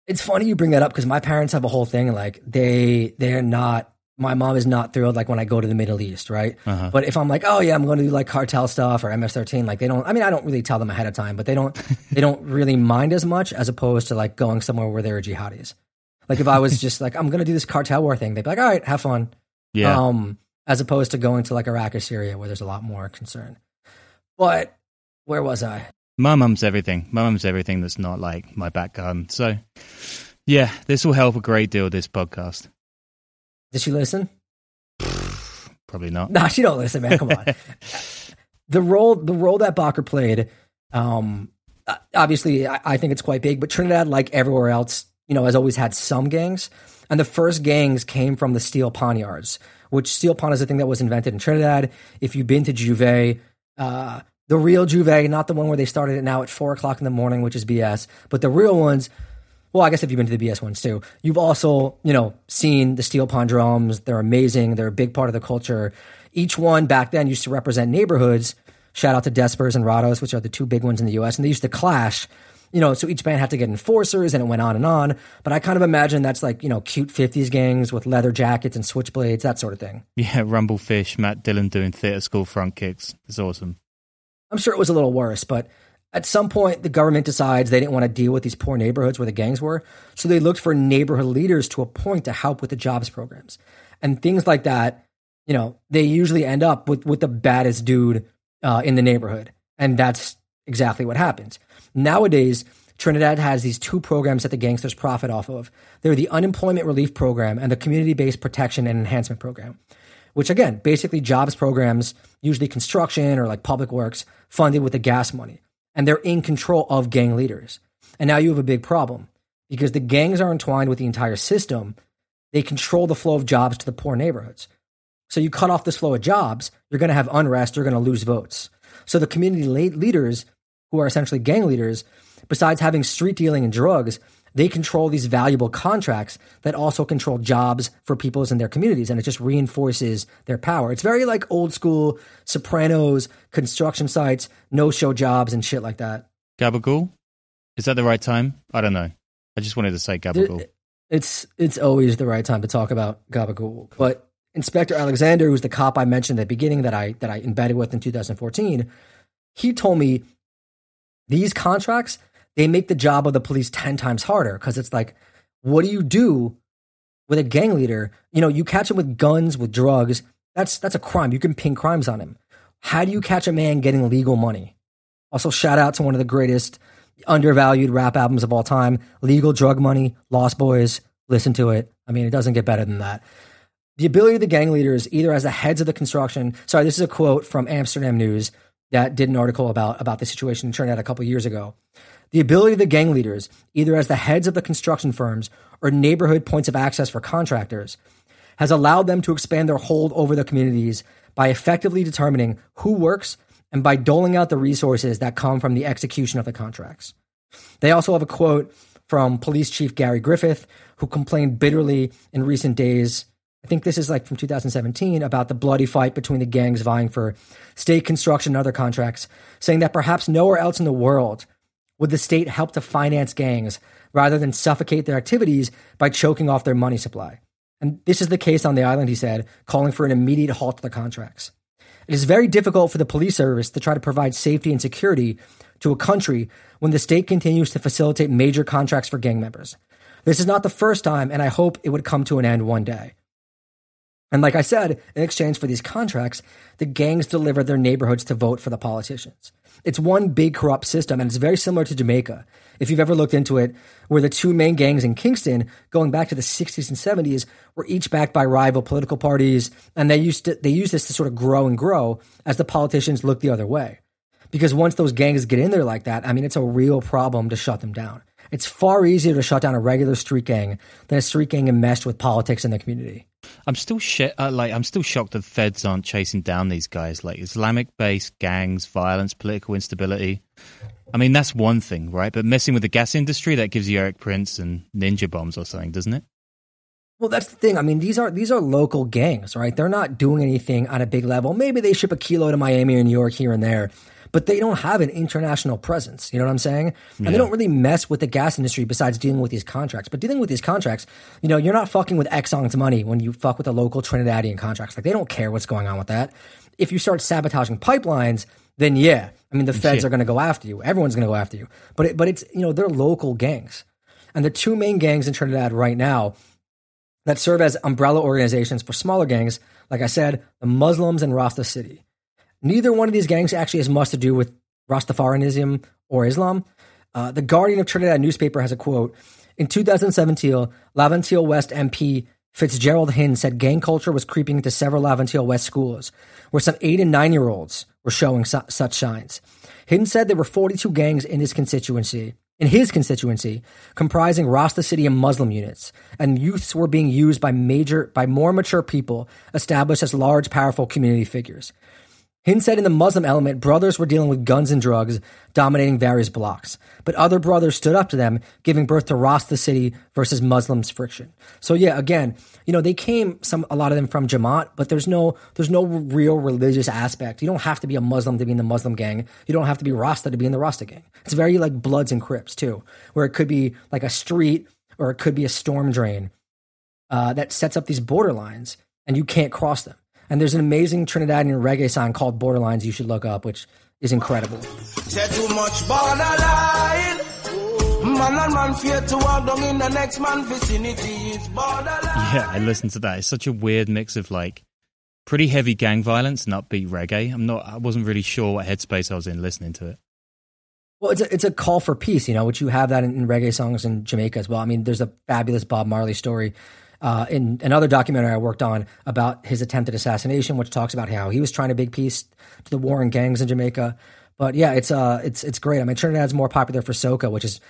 it's funny you bring that up because my parents have a whole thing like they they're not my mom is not thrilled like when I go to the Middle East, right? Uh-huh. But if I'm like, oh yeah, I'm going to do like cartel stuff or MS13, like they don't. I mean, I don't really tell them ahead of time, but they don't. (laughs) they don't really mind as much as opposed to like going somewhere where there are jihadis. Like if I was (laughs) just like, I'm going to do this cartel war thing, they'd be like, all right, have fun. Yeah, Um, as opposed to going to like Iraq or Syria where there's a lot more concern. But where was I? my mum's everything. My mum's everything that's not like my back garden. So, yeah, this will help a great deal. This podcast, Did she listen? (sighs) probably not. No, she don't listen, man. Come on. (laughs) the role the role that Bakr played, um, obviously, I, I think it's quite big. But Trinidad, like everywhere else, you know, has always had some gangs, and the first gangs came from the steel pan yards. Which steel pan is a thing that was invented in Trinidad. If you've been to J'ouvert, uh, the real J'ouvert, not the one where they started it now at four o'clock in the morning, which is BS, but the real ones. Well, I guess if you've been to the BS ones too, you've also, you know, seen the steel pan drums. They're amazing. They're a big part of the culture. Each one back then used to represent neighborhoods. Shout out to Despers and Rados, which are the two big ones in the US. And they used to clash, you know, so each band had to get enforcers and it went on and on. But I kind of imagine that's like, you know, cute 50s gangs with leather jackets and switchblades, that sort of thing. Yeah, Rumblefish, Matt Dillon doing theatre school front kicks. It's awesome. I'm sure it was a little worse, but at some point the government decides they didn't want to deal with these poor neighborhoods where the gangs were. So they looked for neighborhood leaders to appoint to help with the jobs programs. And things like that, you know, they usually end up with, with the baddest dude uh, in the neighborhood. And that's exactly what happens. Nowadays, Trinidad has these two programs that the gangsters profit off of. They're the unemployment relief program and the community based protection and enhancement program which again, basically jobs programs, usually construction or like public works, funded with the gas money. And they're in control of gang leaders. And now you have a big problem because the gangs are entwined with the entire system. They control the flow of jobs to the poor neighborhoods. So you cut off this flow of jobs, you're going to have unrest, you're going to lose votes. So the community leaders, who are essentially gang leaders, besides having street dealing and drugs, they control these valuable contracts that also control jobs for peoples in their communities and it just reinforces their power. It's very like old school sopranos construction sites no show jobs and shit like that. Gabagool? Is that the right time? I don't know. I just wanted to say gabagool. it's it's always the right time to talk about gabagool but inspector alexander who's the cop i mentioned at the beginning that i that i embedded with in 2014 he told me these contracts they make the job of the police 10 times harder because it's like, what do you do with a gang leader? You know, you catch him with guns, with drugs. That's that's a crime. You can pin crimes on him. How do you catch a man getting legal money? Also, shout out to one of the greatest undervalued rap albums of all time, Legal Drug Money, Lost Boyz. Listen to it. I mean, it doesn't get better than that. The ability of the gang leaders, either as the heads of the construction, sorry, this is a quote from Amsterdam News that did an article about, about the situation in Trinidad a couple years ago. The ability of the gang leaders, either as the heads of the construction firms or neighborhood points of access for contractors, has allowed them to expand their hold over the communities by effectively determining who works and by doling out the resources that come from the execution of the contracts. They also have a quote from Police Chief Gary Griffith, who complained bitterly in recent days. I think this is like from 2017 about the bloody fight between the gangs vying for state construction and other contracts, saying that perhaps nowhere else in the world would the state help to finance gangs rather than suffocate their activities by choking off their money supply? And this is the case on the island, he said, calling for an immediate halt to the contracts. It is very difficult for the police service to try to provide safety and security to a country when the state continues to facilitate major contracts for gang members. This is not the first time, and I hope it would come to an end one day. And like I said, in exchange for these contracts, the gangs deliver their neighborhoods to vote for the politicians. It's one big corrupt system, and it's very similar to Jamaica. If you've ever looked into it, where the two main gangs in Kingston, going back to the 60s and 70s, were each backed by rival political parties, and they used to, they used this to sort of grow and grow as the politicians looked the other way. Because once those gangs get in there like that, I mean, it's a real problem to shut them down. It's far easier to shut down a regular street gang than a street gang enmeshed with politics in the community. I'm still sh- uh, like I'm still shocked that feds aren't chasing down these guys. Like Islamic-based gangs, violence, political instability. I mean, that's one thing, right? But messing with the gas industry that gives you Erik Prince and ninja bombs or something, doesn't it? Well, that's the thing. I mean, these are these are local gangs, right? They're not doing anything on a big level. Maybe they ship a kilo to Miami or New York here and there, but they don't have an international presence. You know what I'm saying? And they don't really mess with the gas industry besides dealing with these contracts. But dealing with these contracts, you know, you're not fucking with Exxon's money when you fuck with the local Trinidadian contracts. Like they don't care what's going on with that. If you start sabotaging pipelines, then yeah, I mean the feds are going to go after you. Everyone's going to go after you. But it, but it's you know they're local gangs, and the two main gangs in Trinidad right now that serve as umbrella organizations for smaller gangs, like I said, the Muslims and Rasta City. Neither one of these gangs actually has much to do with Rastafarianism or Islam. Uh, the Guardian of Trinidad newspaper has a quote. In 2017, Laventille West MP Fitzgerald Hinds said gang culture was creeping into several Laventille West schools, where some eight and nine year olds were showing su- such signs. Hinds said there were 42 gangs in his constituency, in his constituency, comprising Rasta City and Muslim units, and youths were being used by major, by more mature people established as large, powerful community figures. Hinds said in the Muslim element, brothers were dealing with guns and drugs, dominating various blocks. But other brothers stood up to them, giving birth to Rasta City versus Muslims friction. So yeah, again, you know, they came some a lot of them from Jamaat, but there's no there's no real religious aspect. You don't have to be a Muslim to be in the Muslim gang. You don't have to be Rasta to be in the Rasta gang. It's very like Bloods and Crips too, where it could be like a street or it could be a storm drain uh, that sets up these borderlines, and you can't cross them. And there's an amazing Trinidadian reggae song called Borderlines you should look up, which is incredible. Say too much borderline. Man and man fear to walk down in the next man vicinity. It's borderline. Yeah, I listened to that. It's such a weird mix of like pretty heavy gang violence and upbeat reggae. I'm not. I wasn't really sure what headspace I was in listening to it. Well, it's a, it's a call for peace, you know, which you have that in, in reggae songs in Jamaica as well. I mean, there's a fabulous Bob Marley story uh, in another documentary I worked on about his attempted assassination, which talks about how he was trying to big piece to the war in gangs in Jamaica. But yeah, it's uh, it's it's great. I mean, Trinidad's more popular for soca, which is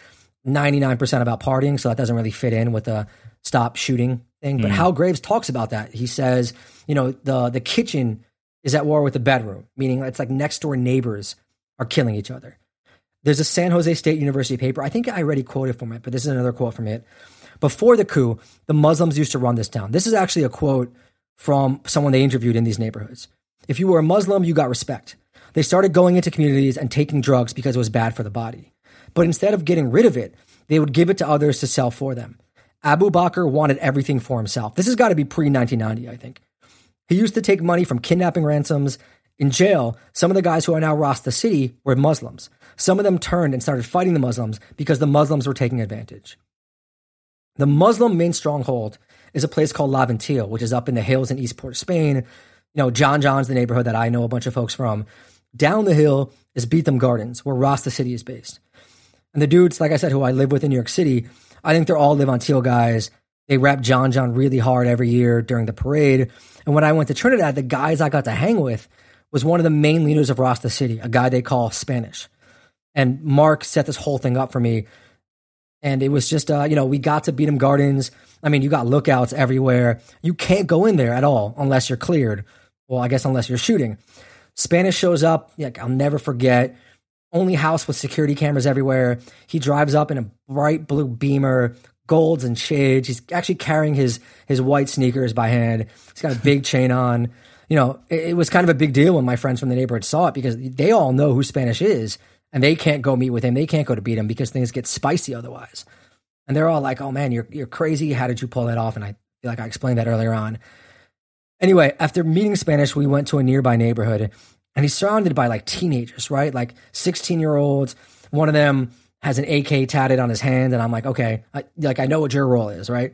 ninety nine percent about partying, so that doesn't really fit in with the stop shooting thing. But Hal Graves talks about that. He says, you know, the the kitchen is at war with the bedroom, meaning it's like next door neighbors are killing each other. There's a San Jose State University paper. I think I already quoted from it, but this is another quote from it. Before the coup, the Muslims used to run this town. This is actually a quote from someone they interviewed in these neighborhoods. If you were a Muslim, you got respect. They started going into communities and taking drugs because it was bad for the body. But instead of getting rid of it, they would give it to others to sell for them. Abu Bakr wanted everything for himself. This has got to be pre 1990, I think. He used to take money from kidnapping ransoms. In jail, some of the guys who are now Rasta City were Muslims. Some of them turned and started fighting the Muslims because the Muslims were taking advantage. The Muslim main stronghold is a place called Laventille, which is up in the hills in Eastport, Spain. You know, John John's the neighborhood that I know a bunch of folks from. Down the hill is Beetham Gardens, where Rasta City is based. And the dudes, like I said, who I live with in New York City, I think they're all Laventille guys. They rap John John really hard every year during the parade. And when I went to Trinidad, the guys I got to hang with was one of the main leaders of Rasta City, a guy they call Spanish. And Mark set this whole thing up for me. And it was just, uh, you know, we got to Beetham Gardens. I mean, you got lookouts everywhere. You can't go in there at all unless you're cleared. Well, I guess unless you're shooting. Spanish shows up. Like, I'll never forget. Only house with security cameras everywhere. He drives up in a bright blue beamer, golds and shades. He's actually carrying his his white sneakers by hand. He's got a big (laughs) chain on. You know, it, it was kind of a big deal when my friends from the neighborhood saw it because they all know who Spanish is and they can't go meet with him. They can't go to Beetham because things get spicy otherwise. And they're all like, "Oh man, you're you're crazy. How did you pull that off?" And I feel like I explained that earlier on. Anyway, after meeting Spanish, we went to a nearby neighborhood and he's surrounded by like teenagers, right? Like 16 year olds. One of them has an AK tatted on his hand, and I'm like, okay, I, like I know what your role is, right?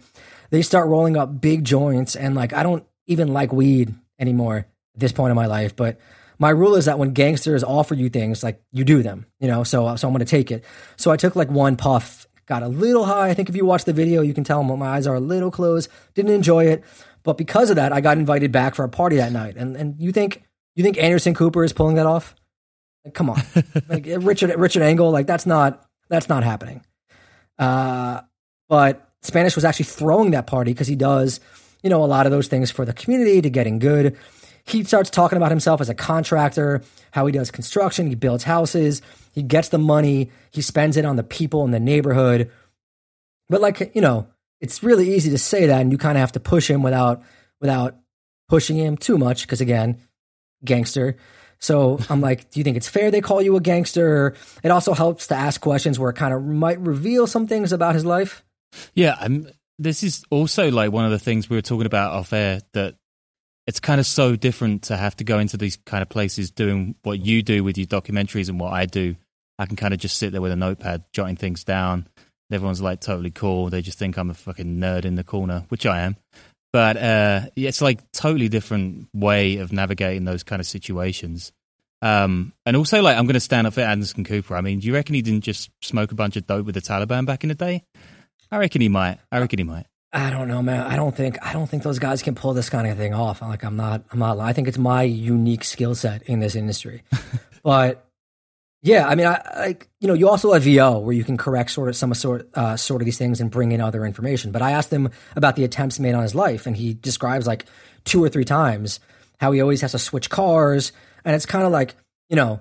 They start rolling up big joints, and like I don't even like weed anymore at this point in my life, but my rule is that when gangsters offer you things, like you do them, you know. So so I'm gonna take it. So I took like one puff, got a little high. I think if you watch the video, you can tell my eyes are a little closed. Didn't enjoy it, but because of that, I got invited back for a party that night. And and you think you think Anderson Cooper is pulling that off? Like, come on, (laughs) like Richard Richard Engel, like that's not that's not happening. Uh, but Spanish was actually throwing that party because he does, you know, a lot of those things for the community to getting good. He starts talking about himself as a contractor, how he does construction, he builds houses, he gets the money, he spends it on the people in the neighborhood. But like, you know, it's really easy to say that and you kind of have to push him without without pushing him too much because again, gangster. So I'm (laughs) like, do you think it's fair they call you a gangster? It also helps to ask questions where it kind of might reveal some things about his life. Yeah, I'm, this is also like one of the things we were talking about off air that it's kind of so different to have to go into these kind of places doing what you do with your documentaries and what I do. I can kind of just sit there with a notepad jotting things down. Everyone's like totally cool. They just think I'm a fucking nerd in the corner, which I am. But uh, it's like totally different way of navigating those kind of situations. Um, and also, like, I'm going to stand up for Anderson Cooper. I mean, do you reckon he didn't just smoke a bunch of dope with the Taliban back in the day? I reckon he might. I reckon he might. I don't know, man. I don't think I don't think those guys can pull this kind of thing off. Like I'm not I'm not I think it's my unique skill set in this industry. (laughs) but yeah, I mean I like you know, you also have VO where you can correct sort of some sort uh, sort of these things and bring in other information. But I asked him about the attempts made on his life and he describes like two or three times how he always has to switch cars and it's kind of like, you know,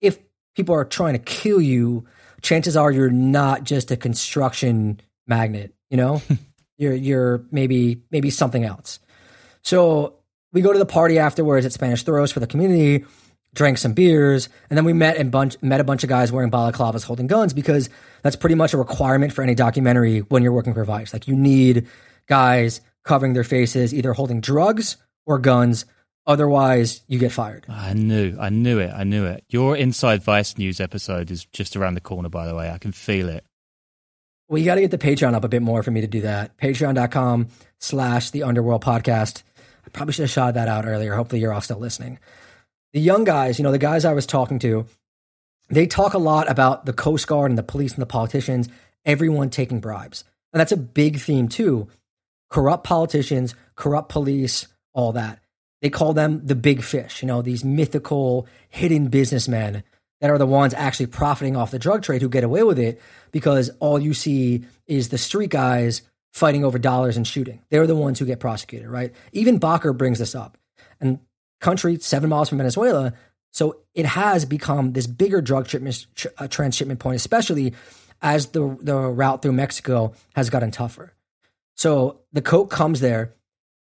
if people are trying to kill you, chances are you're not just a construction magnet, you know? (laughs) you're you're maybe maybe something else. So we go to the party afterwards at Spanish Throws for the community, drank some beers, and then we met and bunch met a bunch of guys wearing balaclavas holding guns because that's pretty much a requirement for any documentary when you're working for Vice. Like you need guys covering their faces, either holding drugs or guns. Otherwise, you get fired. I knew, I knew it, I knew it. Your Inside Vice News episode is just around the corner, by the way. I can feel it. Well, you got to get the Patreon up a bit more for me to do that. Patreon.com slash the Underworld Podcast. I probably should have shot that out earlier. Hopefully, you're all still listening. The young guys, you know, the guys I was talking to, they talk a lot about the Coast Guard and the police and the politicians, everyone taking bribes. And that's a big theme, too. corrupt politicians, corrupt police, all that. They call them the big fish, you know, these mythical hidden businessmen that are the ones actually profiting off the drug trade who get away with it because all you see is the street guys fighting over dollars and shooting. They're the ones who get prosecuted, right? Even Bakr brings this up. And country seven miles from Venezuela, so it has become this bigger drug shipment, uh, transshipment point, especially as the the route through Mexico has gotten tougher. So the coke comes there,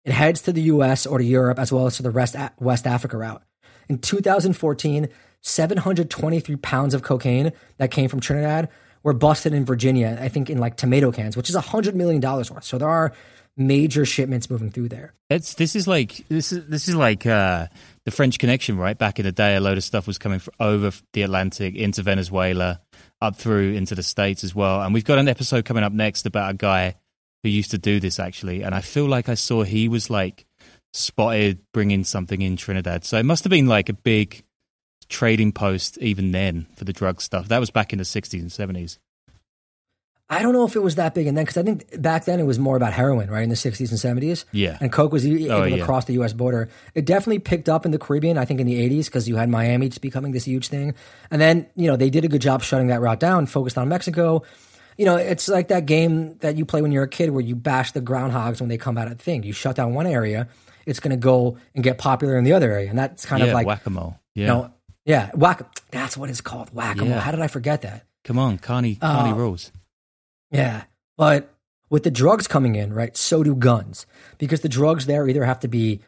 it heads to the U.S. or to Europe as well as to the rest West Africa route. In 2014, 723 pounds of cocaine that came from Trinidad were busted in Virginia. I think in like tomato cans, which is a hundred million dollars worth. So there are major shipments moving through there. It's this is like this is this is like uh, the French Connection, right? Back in the day, a load of stuff was coming over the Atlantic into Venezuela, up through into the states as well. And we've got an episode coming up next about a guy who used to do this actually, and I feel like I saw he was like spotted bringing something in Trinidad. So it must have been like a big trading post even then for the drug stuff. That was back in the 60s and 70s. I don't know if it was that big and then because I think back then it was more about heroin, right, in the 60s and 70s. Yeah. And Coke was oh, able Oh, to yeah. cross the U.S. border. It definitely picked up in the Caribbean, I think, in the 80s because you had Miami just becoming this huge thing. And then, you know, they did a good job shutting that route down, focused on Mexico. You know, it's like that game that you play when you're a kid where you bash the groundhogs when they come out of the thing. You shut down one area, it's going to go and get popular in the other area. And that's kind yeah, of like, whack-a-mole. Yeah. you know, yeah, whack. That's what it's called, whack a mole. Yeah. How did I forget that? Come on, Connie, uh, Carney Oh. rules. Yeah. But with the drugs coming in, right, so do guns. Because the drugs there either have to be,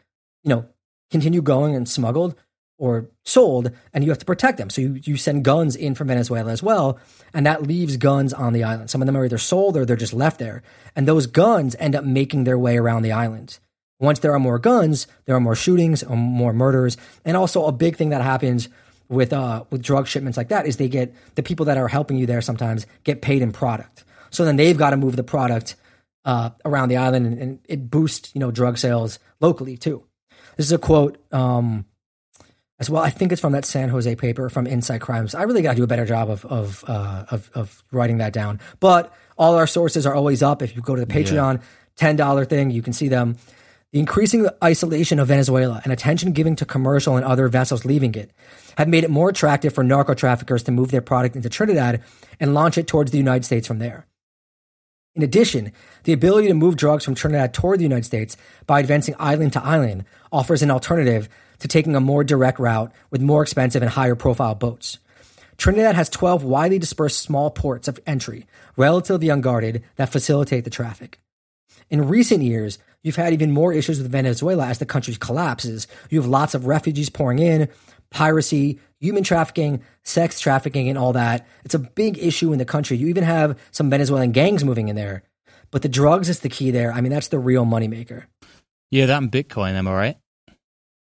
you know, continue going and smuggled or sold, and you have to protect them. So you, you send guns in from Venezuela as well, and that leaves guns on the island. Some of them are either sold or they're just left there. And those guns end up making their way around the island. Once there are more guns, there are more shootings, or more murders, and also a big thing that happens with uh with drug shipments like that is they get the people that are helping you there sometimes get paid in product. So then they've got to move the product uh, around the island, and, and it boosts you know drug sales locally too. This is a quote um, as well. I think it's from that San Jose paper from InSight Crimes. I really got to do a better job of of, uh, of of writing that down. But all our sources are always up. If you go to the Patreon ten dollar thing, you can see them. The increasing isolation of Venezuela and attention given to commercial and other vessels leaving it have made it more attractive for narco traffickers to move their product into Trinidad and launch it towards the United States from there. In addition, the ability to move drugs from Trinidad toward the United States by advancing island to island offers an alternative to taking a more direct route with more expensive and higher profile boats. Trinidad has 12 widely dispersed small ports of entry, relatively unguarded, that facilitate the traffic. In recent years, you've had even more issues with Venezuela as the country collapses. You have lots of refugees pouring in, piracy, human trafficking, sex trafficking, and all that. It's a big issue in the country. You even have some Venezuelan gangs moving in there. But the drugs is the key there. I mean, that's the real moneymaker. Yeah, that and Bitcoin, am I right?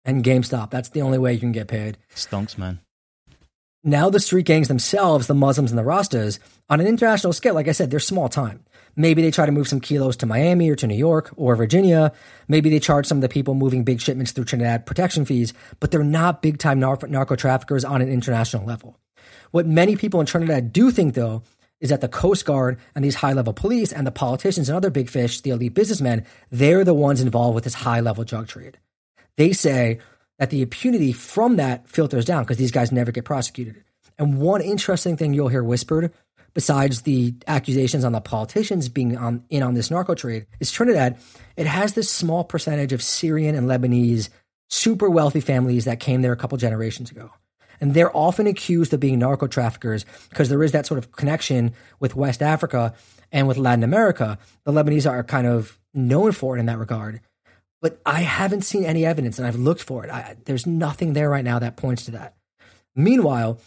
And GameStop, that's the only way you can get paid. Stonks, man. Now the street gangs themselves, the Muslims and the Rastas, on an international scale, like I said, they're small time. Maybe they try to move some kilos to Miami or to New York or Virginia. Maybe they charge some of the people moving big shipments through Trinidad protection fees, but they're not big time nar- narco traffickers on an international level. What many people in Trinidad do think, though, is that the Coast Guard and these high level police and the politicians and other big fish, the elite businessmen, they're the ones involved with this high level drug trade. They say that the impunity from that filters down because these guys never get prosecuted. And one interesting thing you'll hear whispered, besides the accusations on the politicians being on, in on this narco trade, is Trinidad. It has this small percentage of Syrian and Lebanese super wealthy families that came there a couple generations ago. And they're often accused of being narco traffickers because there is that sort of connection with West Africa and with Latin America. The Lebanese are kind of known for it in that regard. But I haven't seen any evidence, and I've looked for it. I, there's nothing there right now that points to that. Meanwhile,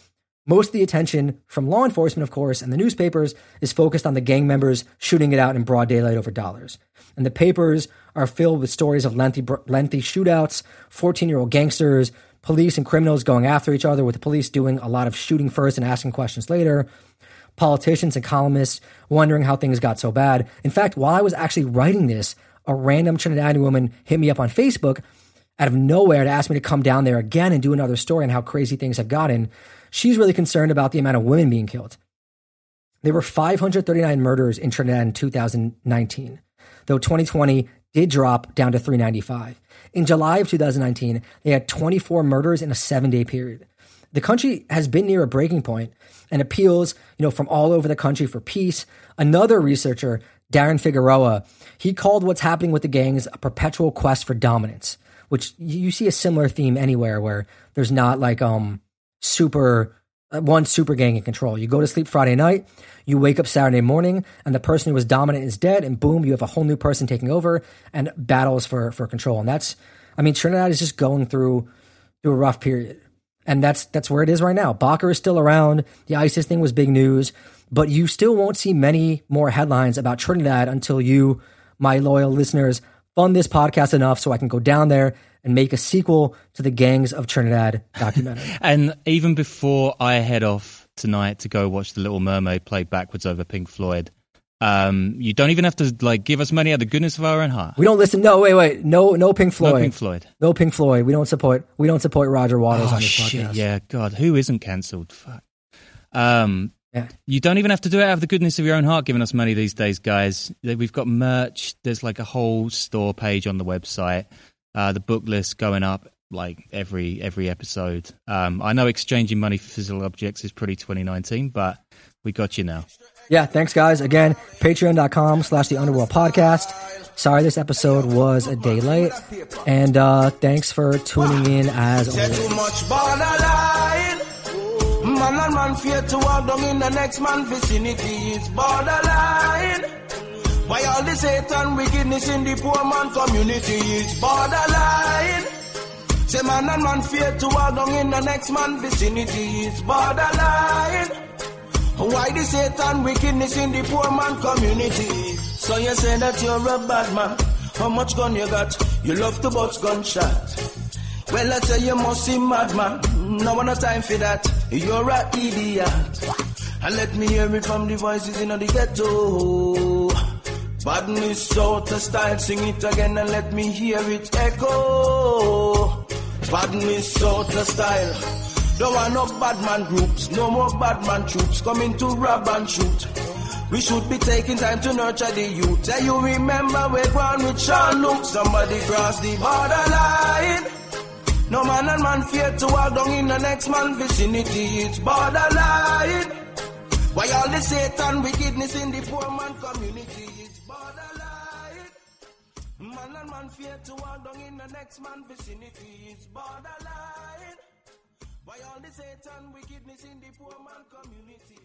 most of the attention from law enforcement, of course, and the newspapers is focused on the gang members shooting it out in broad daylight over dollars. And the papers are filled with stories of lengthy, lengthy shootouts, 14 year old gangsters, police and criminals going after each other, with the police doing a lot of shooting first and asking questions later. Politicians and columnists wondering how things got so bad. In fact, while I was actually writing this, a random Trinidadian woman hit me up on Facebook out of nowhere to ask me to come down there again and do another story on how crazy things have gotten. She's really concerned about the amount of women being killed. There were 539 murders in Trinidad in 2019, though 2020 did drop down to 395. In July of 2019, they had 24 murders in a seven day period. The country has been near a breaking point and appeals, you know, from all over the country for peace. Another researcher, Darren Figueroa, he called what's happening with the gangs a perpetual quest for dominance, which you see a similar theme anywhere where there's not like um super uh, one super gang in control. You go to sleep Friday night, you wake up Saturday morning, and the person who was dominant is dead, and boom, you have a whole new person taking over and battles for for control. And that's, I mean, Trinidad is just going through through a rough period, and that's that's where it is right now. Bakr is still around. The ISIS thing was big news, but you still won't see many more headlines about Trinidad until you, my loyal listeners, fund this podcast enough so I can go down there and make a sequel to the Gangs of Trinidad documentary. (laughs) and even before I head off tonight to go watch The Little Mermaid play backwards over Pink Floyd, um, you don't even have to like give us money out of the goodness of our own heart. We don't listen. No, wait, wait. No, no Pink Floyd. No Pink Floyd. No Pink Floyd. We don't support. We don't support Roger Waters oh, on this shit, podcast. Yeah, God, who isn't cancelled? Fuck. Um, Yeah. You don't even have to do it out of the goodness of your own heart giving us money these days, guys. We've got merch. There's like a whole store page on the website. Uh, the book list going up like every every episode. Um, I know exchanging money for physical objects is pretty 2019, but we got you now. Yeah, thanks guys. Again, patreon.com slash the underworld podcast. Sorry this episode was a day late. And uh thanks for tuning in as always. Man and man fear to walk down in the next man vicinity. It's borderline. Why all this hate and wickedness in the poor man community? It's borderline. Say man and man fear to walk down in the next man vicinity. It's borderline. Why this hate and wickedness in the poor man community? So you say that you're a bad man. How much gun you got? You love to bust gunshot. Well, I tell you must be madman. No one no time for that. You're a idiot. And let me hear it from the voices in the ghetto. Badness out of style, sing it again and let me hear it echo. Badness out of style. Don't want no bad man groups, no more bad man troops coming to rob and shoot. We should be taking time to nurture the youth. Tell you remember we're ground with Sean Luke. Somebody cross the borderline. No man and man fear to walk down in the next man vicinity. It's borderline. Why all the Satan wickedness in the poor man community? It's borderline. Man and man fear to walk down in the next man vicinity. It's borderline. Why all the Satan wickedness in the poor man communities?